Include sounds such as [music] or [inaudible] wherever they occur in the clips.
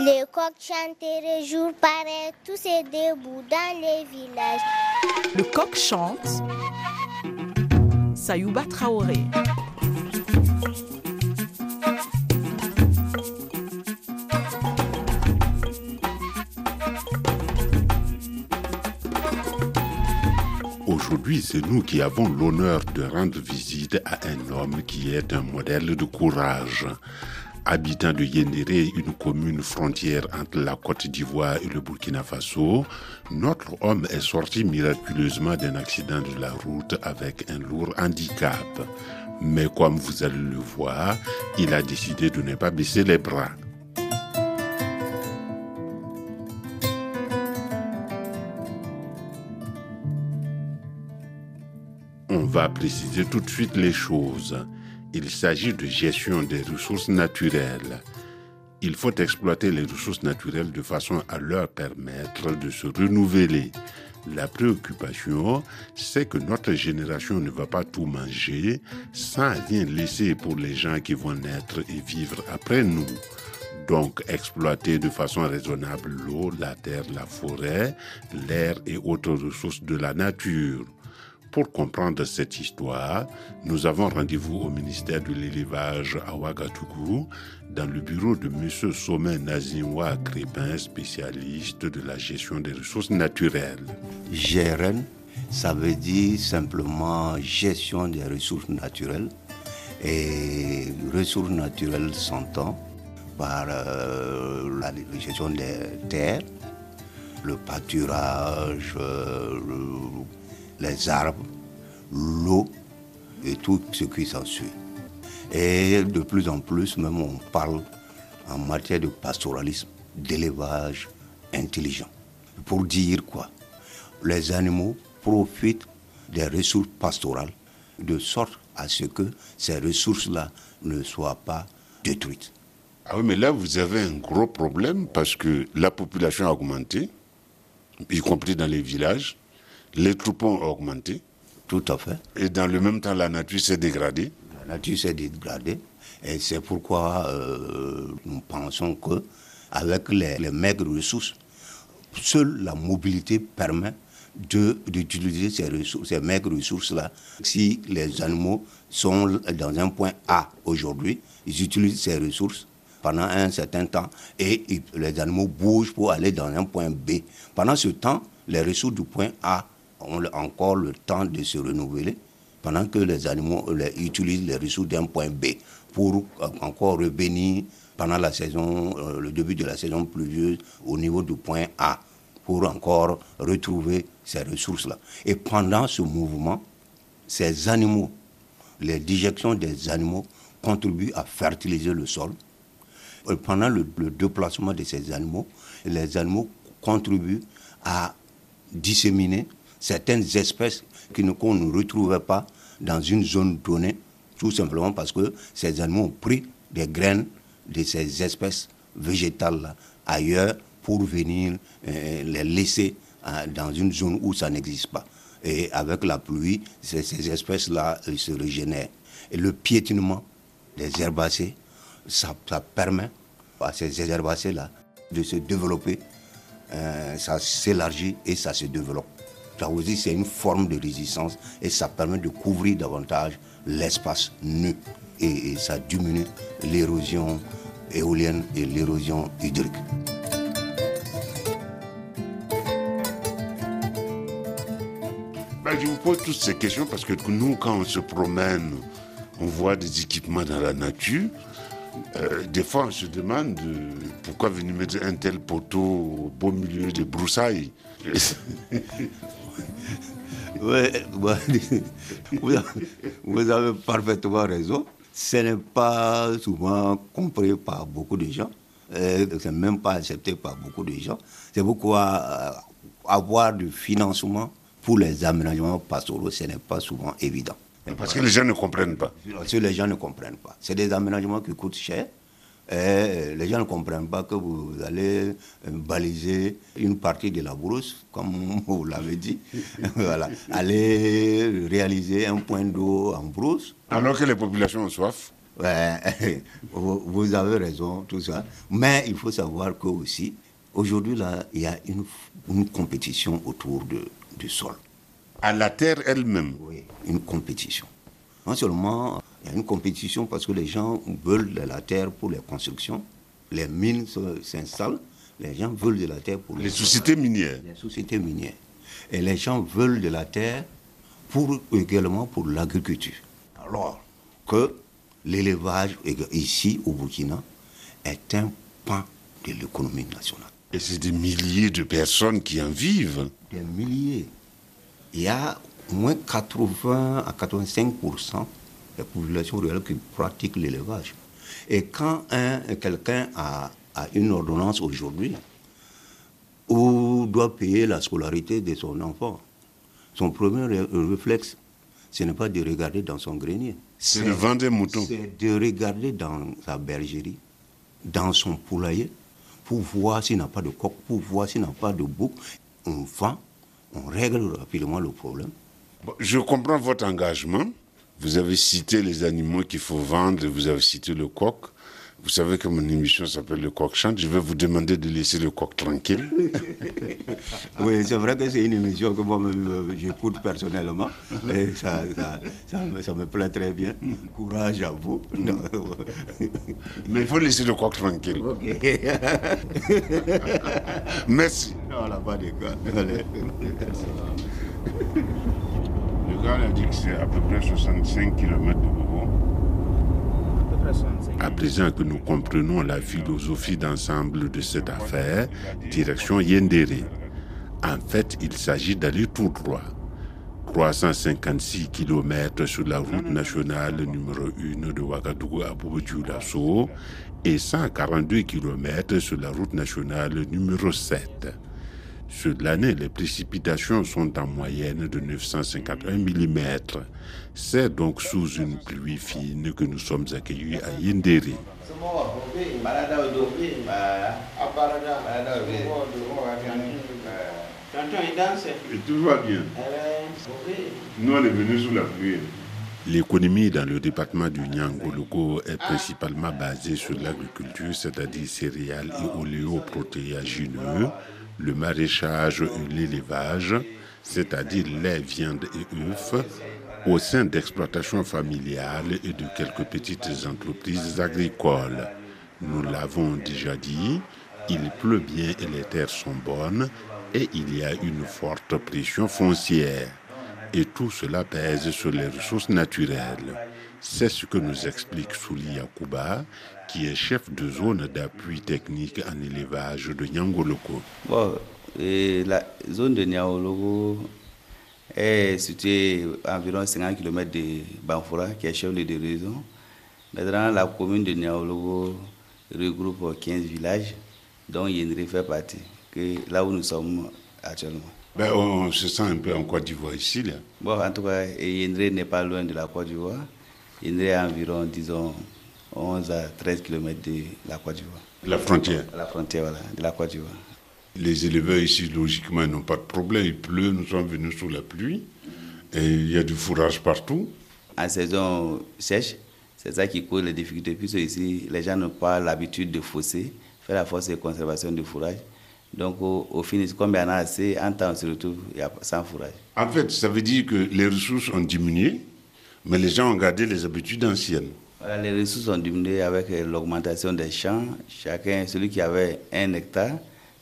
Les coqs chanteraient jour pareil, tous ces debout dans les villages. Le coq chante. Sayouba Traoré. Aujourd'hui, c'est nous qui avons l'honneur de rendre visite à un homme qui est un modèle de courage. Habitant de Yendéré, une commune frontière entre la Côte d'Ivoire et le Burkina Faso, notre homme est sorti miraculeusement d'un accident de la route avec un lourd handicap. Mais comme vous allez le voir, il a décidé de ne pas baisser les bras. On va préciser tout de suite les choses. Il s'agit de gestion des ressources naturelles. Il faut exploiter les ressources naturelles de façon à leur permettre de se renouveler. La préoccupation, c'est que notre génération ne va pas tout manger sans rien laisser pour les gens qui vont naître et vivre après nous. Donc, exploiter de façon raisonnable l'eau, la terre, la forêt, l'air et autres ressources de la nature. Pour comprendre cette histoire, nous avons rendez-vous au ministère de l'élevage à Ouagadougou, dans le bureau de M. Sommet Nazinwa Crépin, spécialiste de la gestion des ressources naturelles. GRN, ça veut dire simplement gestion des ressources naturelles. Et ressources naturelles s'entend par euh, la gestion des terres, le pâturage, euh, les arbres, l'eau et tout ce qui s'ensuit. Et de plus en plus, même on parle en matière de pastoralisme, d'élevage intelligent. Pour dire quoi Les animaux profitent des ressources pastorales de sorte à ce que ces ressources-là ne soient pas détruites. Ah oui, mais là, vous avez un gros problème parce que la population a augmenté, y compris dans les villages. Les troupeaux ont augmenté. Tout à fait. Et dans le même temps, la nature s'est dégradée. La nature s'est dégradée. Et c'est pourquoi euh, nous pensons que avec les, les, maigres ressources, seule la mobilité permet d'utiliser ces, ressources, ces maigres ressources-là. Si les animaux sont dans un point A aujourd'hui, ils utilisent ces ressources pendant un certain temps et les animaux bougent pour aller dans un point B. Pendant ce temps, les ressources du point A ont encore le temps de se renouveler pendant que les animaux utilisent les ressources d'un point B pour encore revenir pendant la saison, euh, le début de la saison pluvieuse au niveau du point A pour encore retrouver ces ressources-là. Et pendant ce mouvement, ces animaux, les déjections des animaux contribuent à fertiliser le sol. Pendant le déplacement de ces animaux, les animaux contribuent à disséminer certaines espèces qu'on ne retrouvait pas dans une zone donnée, tout simplement parce que ces animaux ont pris des graines de ces espèces végétales ailleurs pour venir euh, les laisser euh, dans une zone où ça n'existe pas. Et avec la pluie, ces, ces espèces-là se régénèrent. Et le piétinement des herbacées, ça, ça permet à ces herbacées-là de se développer, euh, ça s'élargit et ça se développe. Ça aussi, c'est une forme de résistance et ça permet de couvrir davantage l'espace nu et, et ça diminue l'érosion éolienne et l'érosion hydrique. Ben, je vous pose toutes ces questions parce que nous, quand on se promène, on voit des équipements dans la nature. Euh, des fois, on se demande euh, pourquoi venir mettre un tel poteau au beau milieu des broussailles? [laughs] Ouais, [laughs] vous, avez, vous avez parfaitement raison. Ce n'est pas souvent compris par beaucoup de gens. Ce n'est même pas accepté par beaucoup de gens. C'est pourquoi euh, avoir du financement pour les aménagements pastoraux, ce n'est pas souvent évident. Parce que les gens ne comprennent pas. Parce que les gens ne comprennent pas. C'est des aménagements qui coûtent cher. Et les gens ne comprennent pas que vous allez baliser une partie de la brousse, comme [laughs] vous l'avez dit. [laughs] voilà. Aller réaliser un point d'eau en brousse. Alors que les populations ont soif. Ouais, [laughs] vous vous avez raison, tout ça. Mais il faut savoir que aussi, aujourd'hui, là, il y a une, une compétition autour de, du sol. À la terre elle-même. Oui, une compétition. Non seulement il y a une compétition parce que les gens veulent de la terre pour les constructions, les mines s'installent, les gens veulent de la terre pour Les sociétés minières. les sociétés minières. Et les gens veulent de la terre pour, également pour l'agriculture. Alors que l'élevage ici au Burkina est un pan de l'économie nationale. Et c'est des milliers de personnes qui en vivent. Des milliers. Il y a au moins 80 à 85 de la population rurale qui pratique l'élevage. Et quand un- quelqu'un a, a une ordonnance aujourd'hui ou doit payer la scolarité de son enfant, son premier ré- réflexe, ce n'est pas de regarder dans son grenier. C'est de vendre des moutons. C'est de regarder dans sa bergerie, dans son poulailler, pour voir s'il n'a pas de coq, pour voir s'il n'a pas de bouc. On vend, on règle rapidement le problème. Je comprends votre engagement. Vous avez cité les animaux qu'il faut vendre, vous avez cité le coq. Vous savez que mon émission s'appelle Le Coq Chante. Je vais vous demander de laisser le coq tranquille. [laughs] Oui, c'est vrai que c'est une émission que moi j'écoute personnellement. [laughs] Et ça, ça, ça me, ça me plaît très bien. Courage à vous. [laughs] Mais il faut laisser le coq tranquille. Merci. Non, là, pas de cas. Allez. Le a dit que c'est à peu près 65 km de Bobo. À présent que nous comprenons la philosophie d'ensemble de cette affaire, direction Yendere. En fait, il s'agit d'aller tout droit. 356 km sur la route nationale numéro 1 de Ouagadougou à Bobo-Dioulasso et 142 km sur la route nationale numéro 7. Sur l'année, les précipitations sont en moyenne de 951 mm. C'est donc sous une pluie fine que nous sommes accueillis à pluie. L'économie dans le département du Nyangoloko est principalement basée sur l'agriculture, c'est-à-dire céréales et oléoprotéagineux, le maraîchage et l'élevage, c'est-à-dire lait, viande et œufs, au sein d'exploitations familiales et de quelques petites entreprises agricoles. Nous l'avons déjà dit, il pleut bien et les terres sont bonnes et il y a une forte pression foncière. Et tout cela pèse sur les ressources naturelles. C'est ce que nous explique Souli Yakuba, qui est chef de zone d'appui technique en élevage de Nyangoloko. Bon, et la zone de Niaologo est située à environ 50 km de Banfoura, qui est chef de raison. Maintenant, la commune de Niaologo regroupe 15 villages, dont Yendré fait partie, que là où nous sommes actuellement. Ben, on se sent un peu en Côte d'Ivoire ici. Là. Bon, en tout cas, Yendré n'est pas loin de la Côte d'Ivoire. Yendré est à environ, disons, 11 à 13 km de la Côte d'Ivoire. La frontière. La frontière, voilà, de la Côte d'Ivoire. Les éleveurs ici, logiquement, n'ont pas de problème. Il pleut, nous sommes venus sous la pluie. Et il y a du fourrage partout. En saison sèche, c'est ça qui cause les difficultés, puisque ici, les gens n'ont pas l'habitude de fausser, faire la force de conservation du fourrage. Donc, au, au finish, comme il y en a assez, en temps, on se retrouve il sans fourrage. En fait, ça veut dire que les ressources ont diminué, mais les gens ont gardé les habitudes anciennes. Voilà, les ressources ont diminué avec euh, l'augmentation des champs. Chacun, celui qui avait un hectare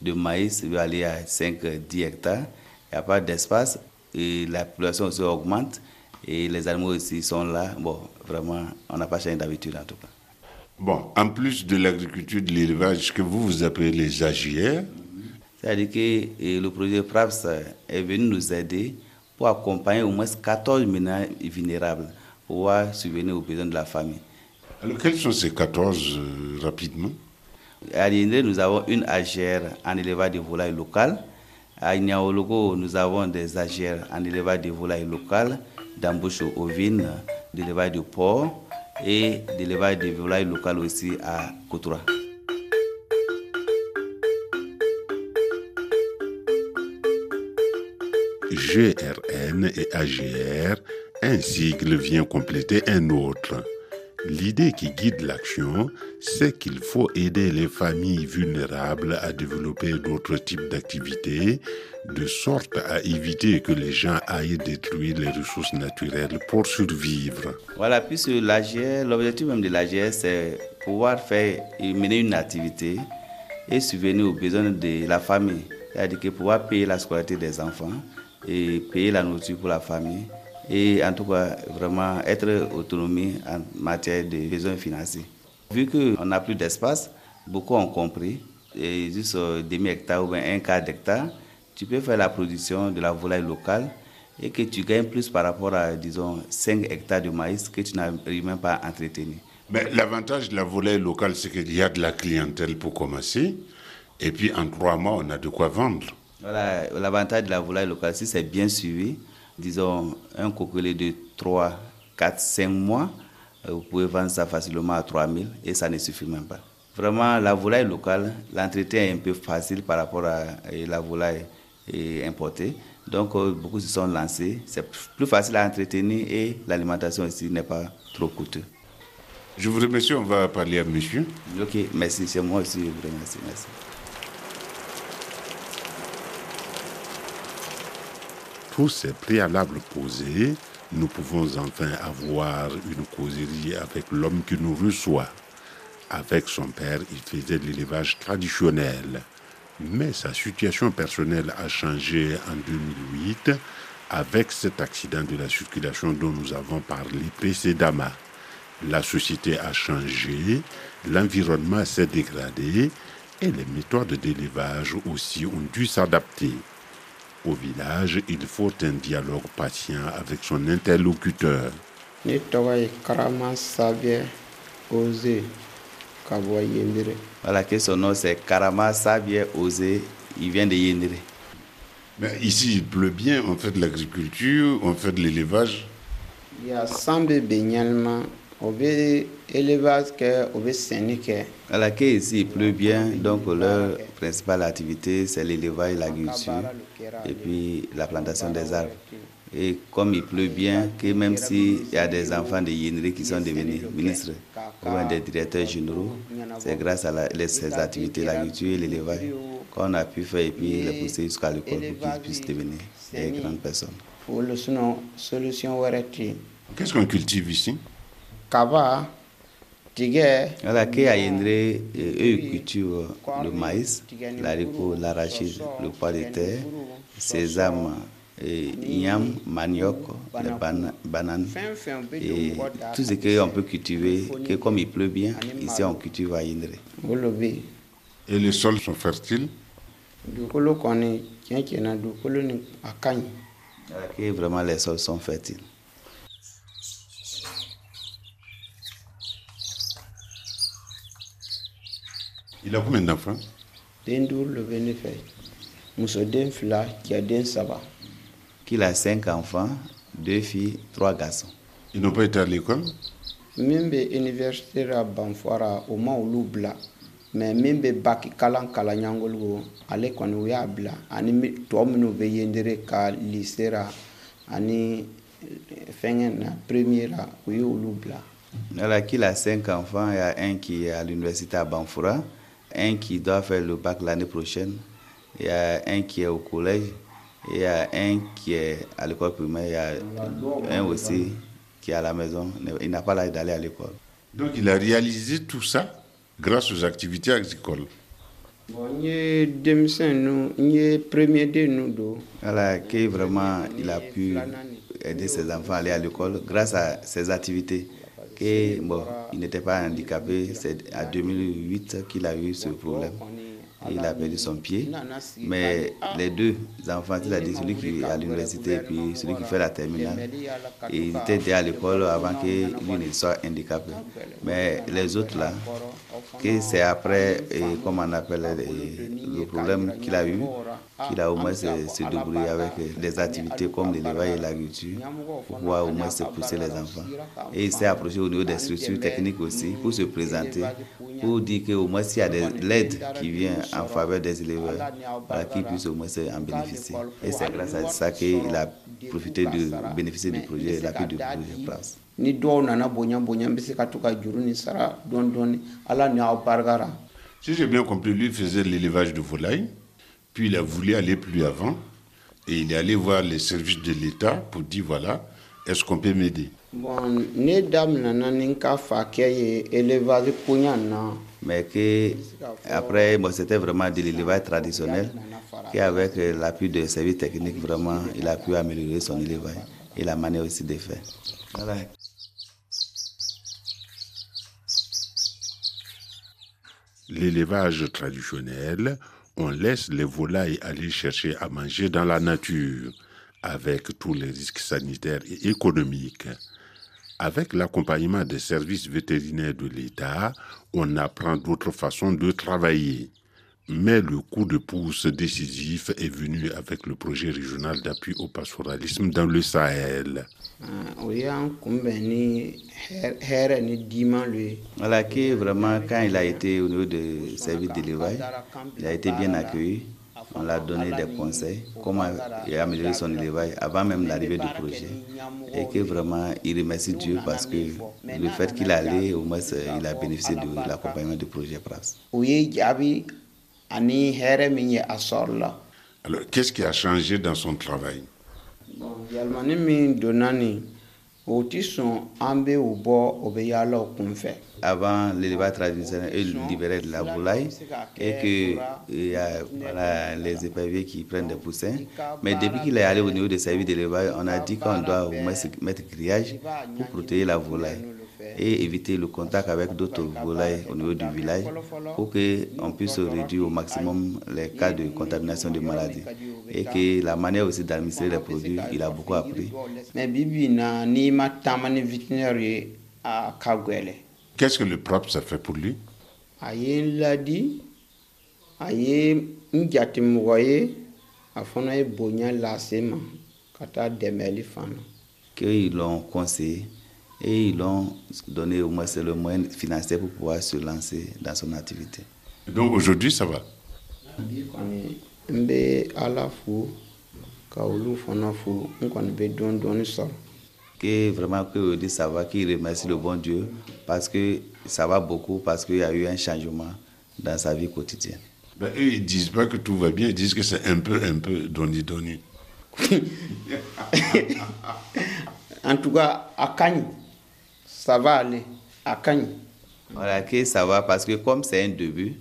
de maïs veut aller à 5-10 hectares. Il n'y a pas d'espace et la population aussi augmente et les animaux aussi sont là. Bon, vraiment, on n'a pas changé d'habitude en tout cas. Bon, en plus de l'agriculture, de l'élevage, ce que vous vous appelez les AGR, C'est-à-dire que euh, le projet PRAPS est venu nous aider pour accompagner au moins 14 ménages vulnérables pour subvenir aux besoins de la famille. alors quels sont ces 14 euh, rapidement? À Liendré, nous avons une agère en élevage de volailles locales. À Niaologo, nous avons des agères en élevage de volailles locales, d'embauche ovine, d'élevage de porc et d'élevage de volailles locales aussi à Kotoura. GRN et AGR, un sigle vient compléter un autre. L'idée qui guide l'action, c'est qu'il faut aider les familles vulnérables à développer d'autres types d'activités, de sorte à éviter que les gens aillent détruire les ressources naturelles pour survivre. Voilà, puisque l'AGR, l'objectif même de l'AGR, c'est pouvoir faire mener une activité et subvenir aux besoins de la famille. C'est-à-dire pouvoir payer la scolarité des enfants et payer la nourriture pour la famille et en tout cas vraiment être autonomie en matière de besoins financiers. Vu qu'on n'a plus d'espace, beaucoup ont compris, et juste demi-hectare ou un quart d'hectare, tu peux faire la production de la volaille locale et que tu gagnes plus par rapport à, disons, 5 hectares de maïs que tu n'arrives même pas à entretenir. Mais l'avantage de la volaille locale, c'est qu'il y a de la clientèle pour commencer, et puis en trois mois, on a de quoi vendre. Voilà, l'avantage de la volaille locale, si c'est bien suivi, disons, un coquelet de 3, 4, 5 mois, euh, vous pouvez vendre ça facilement à 3 000 et ça ne suffit même pas. Vraiment, la volaille locale, l'entretien est un peu facile par rapport à la volaille importée. Donc, euh, beaucoup se sont lancés. C'est plus facile à entretenir et l'alimentation aussi n'est pas trop coûteuse. Je vous remercie, on va parler à monsieur. Ok, merci, c'est moi aussi, je vous remercie. Merci. Tous ces préalables posés, nous pouvons enfin avoir une causerie avec l'homme qui nous reçoit. Avec son père, il faisait l'élevage traditionnel. Mais sa situation personnelle a changé en 2008 avec cet accident de la circulation dont nous avons parlé précédemment. La société a changé, l'environnement s'est dégradé et les méthodes d'élevage aussi ont dû s'adapter. Au village, il faut un dialogue patient avec son interlocuteur. Voilà que son nom c'est Karama Sabie Osé, il vient de Yendere. Mais ici il pleut bien, on fait de l'agriculture, on fait de l'élevage. Il y a Sambe Benyalma, on veut élevage, on veut syndicat. Voilà que ici il pleut bien, donc leur principale activité c'est l'élevage, l'agriculture et puis la plantation des arbres. Et comme il pleut bien, que même s'il y a des enfants de Yénri qui sont devenus ministres ou des directeurs généraux, c'est grâce à la, ces activités, l'agriculture et l'élevage, qu'on a pu faire et puis les pousser jusqu'à l'école pour qu'ils puissent devenir des grandes personnes. Qu'est-ce qu'on cultive ici? Kaba, voilà, qu'à Yénri, eux cultivent le maïs, l'haricot, l'arachide, le pois de terre, sésame, et yam, manioc, les ban bananes. et tout ce qu'on peut cultiver, que comme il pleut bien, ici on cultive à Indre. Et les sols sont fertiles? Que Vraiment les sols sont fertiles. Il a combien d'enfants? Qu'il a cinq enfants, deux filles, trois garçons. Ils n'ont pas été à l'école? Même université à Banfora, au moins au Lubla. Mais même baki kalan kala nyangolo ale kɔni o y'a bila ani tɔ minnu bɛ yendere ka lycée ra. Ani fɛngɛ na premier ra o bila. Voilà, qu'il a cinq enfants, il y a un qui est à l'université à Banfora, un qui doit faire le bac l'année prochaine, il y a un qui est au collège, il y a un qui est à l'école primaire, il y a un aussi qui est à la maison. Il n'a pas l'âge d'aller à l'école. Donc il a réalisé tout ça grâce aux activités agricoles. Voilà, que vraiment il a pu aider ses enfants à aller à l'école grâce à ses activités. Que, bon, il n'était pas handicapé, c'est à 2008 qu'il a eu ce problème. il a perdu son pied. Mais les deux enfants, c'est-à-dire celui qui est à l'université et puis celui qui fait la terminale, il était déjà à l'école avant que lui ne soit handicapé. Mais les autres là, que c'est après, et comme on appelle, le problème qu'il a eu, qu'il a au moins se, se débrouiller avec des activités comme l'élevage et l'agriculture pour pouvoir au moins se pousser les enfants. Et il s'est approché au niveau des structures techniques aussi pour se présenter, pour dire qu'au moins s'il y a de l'aide qui vient en faveur des éleveurs, voilà, qu'ils puissent au moins en bénéficier. Et c'est grâce à ça qu'il a profiter de bénéficier du projet, l'appui du projet PRAS. ni dɔw nana bonya bonya n bɛ se ka to ka juru ni sara dɔɔni dɔɔni ala ni aw barikara Si j'ai bien compris, lui faisait l'élevage de volailles, puis il a voulu aller plus avant, et il est allé voir les services de l'État pour dire voilà, est-ce qu'on peut m'aider? Bɔn ne daminɛna ni n ka fakɛ ye élevage koɲa na Mais que après, bon, c'était vraiment de l'élevage traditionnel, qu'avec l'appui des services techniques, vraiment, il a pu améliorer son élevage et la manière aussi de faire. Voilà. L'élevage traditionnel, on laisse les volailles aller chercher à manger dans la nature, avec tous les risques sanitaires et économiques. Avec l'accompagnement des services vétérinaires de l'État, on apprend d'autres façons de travailler. Mais le coup de pouce décisif est venu avec le projet régional d'appui au pastoralisme dans le Sahel. Ah, que vraiment, quand il a été au niveau du service d'élevage, il a été bien accueilli. On l'a donné des conseils, comment améliorer son élevage avant même l'arrivée du projet. Et que vraiment, il remercie Dieu parce que le fait qu'il allait, au moins, euh, il a bénéficié de l'accompagnement du projet PRAS. O ye jaabi ani hɛrɛ min ye a sɔrɔla Alors, qu'est-ce qui a changé dans son travail? Bon, yɛlɛmani min donna nin o ti sɔn an bɛ o bɔ o bɛ yaala o kunfɛ Avant, l'élevage traditionnel, il libérait de la volaille et que il y a voilà, les éperviers qui prennent des poussins. Mais depuis qu'il est allé au niveau des services d'élevage, on a dit qu'on doit mettre grillage pour protéger la volaille et éviter le contact avec d'autres volailles au niveau du village pour qu'on puisse réduire au maximum les cas de contamination de maladies. Et que la manière aussi d'administrer les produits, il a beaucoup appris. Qu'est-ce que le propre a fait pour lui? Qu'ils l'ont conseillé et ils l'ont donné au moins c'est le moyen financier pour pouvoir se lancer dans son activité. Donc aujourd'hui, ça va? bi kɔni n bɛ ala fo ka olu fana fo n kɔni bɛ dɔɔni dɔɔni sɔrɔ Que vraiment que aujourd'hui ça va, qu'il remercie le bon Dieu parce que ça va beaucoup, parce qu'il y a eu un changement dans sa vie quotidienne. Ben, eux, ils disent pas que tout va bien, ils disent que c'est un peu, un peu doni doni. [laughs] en tout cas a ka ɲi ça va aller ka ɲi Voilà, que ça va parce que comme c'est un début,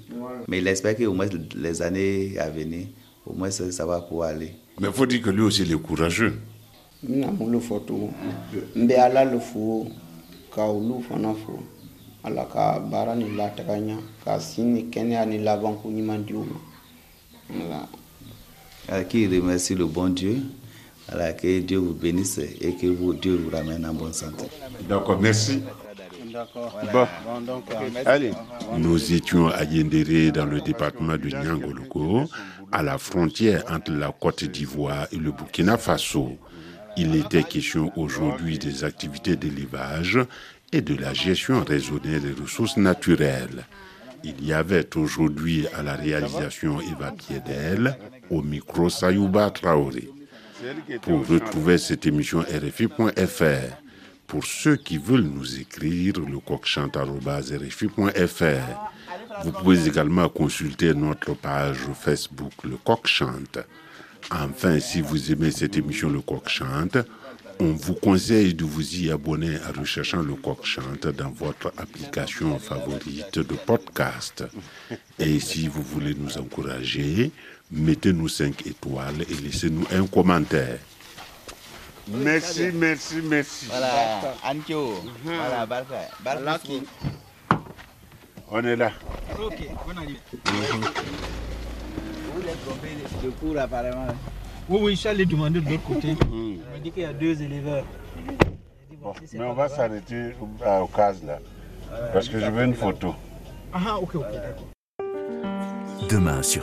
mais il espère qu'au moins les années à venir, au moins ça, ça va pouvoir aller. Mais il faut dire que lui aussi, il est courageux. ala ala ka ni ka Voilà. Alors, qu'il remercie le bon Dieu, alors que Dieu vous bénisse et que vous, Dieu vous ramène en bonne santé. D'accord, merci. Bon. Allez. Nous étions à Yendéré, dans le département de Nyangoloko, à la frontière entre la Côte d'Ivoire et le Burkina Faso. Il était question aujourd'hui des activités d'élevage et de la gestion raisonnée des ressources naturelles. Il y avait aujourd'hui à la réalisation Eva Piedel, au micro Sayouba Traoré. Pour retrouver cette émission RFI.fr, pour ceux qui veulent nous écrire, le coqchante.rfi.fr. Vous pouvez également consulter notre page Facebook Le Coq Chante. Enfin, si vous aimez cette émission Le Coq Chante, on vous conseille de vous y abonner en recherchant Le Coq Chante dans votre application favorite de podcast. Et si vous voulez nous encourager, mettez-nous 5 étoiles et laissez-nous un commentaire. Merci, merci, merci. Voilà, Ancho. Voilà, Barca. Barca. On est là. Ok, bonne arrivée. Vous les trompez de cours apparemment. Oui, oui, je suis allé demander de l'autre côté. Il m'a dit qu'il y a deux éleveurs. J'ai dit, bon, si c'est Mais on va s'arrêter au, au cas là. Parce que je veux une photo. Ah, ok, ok, d'accord. Demain sur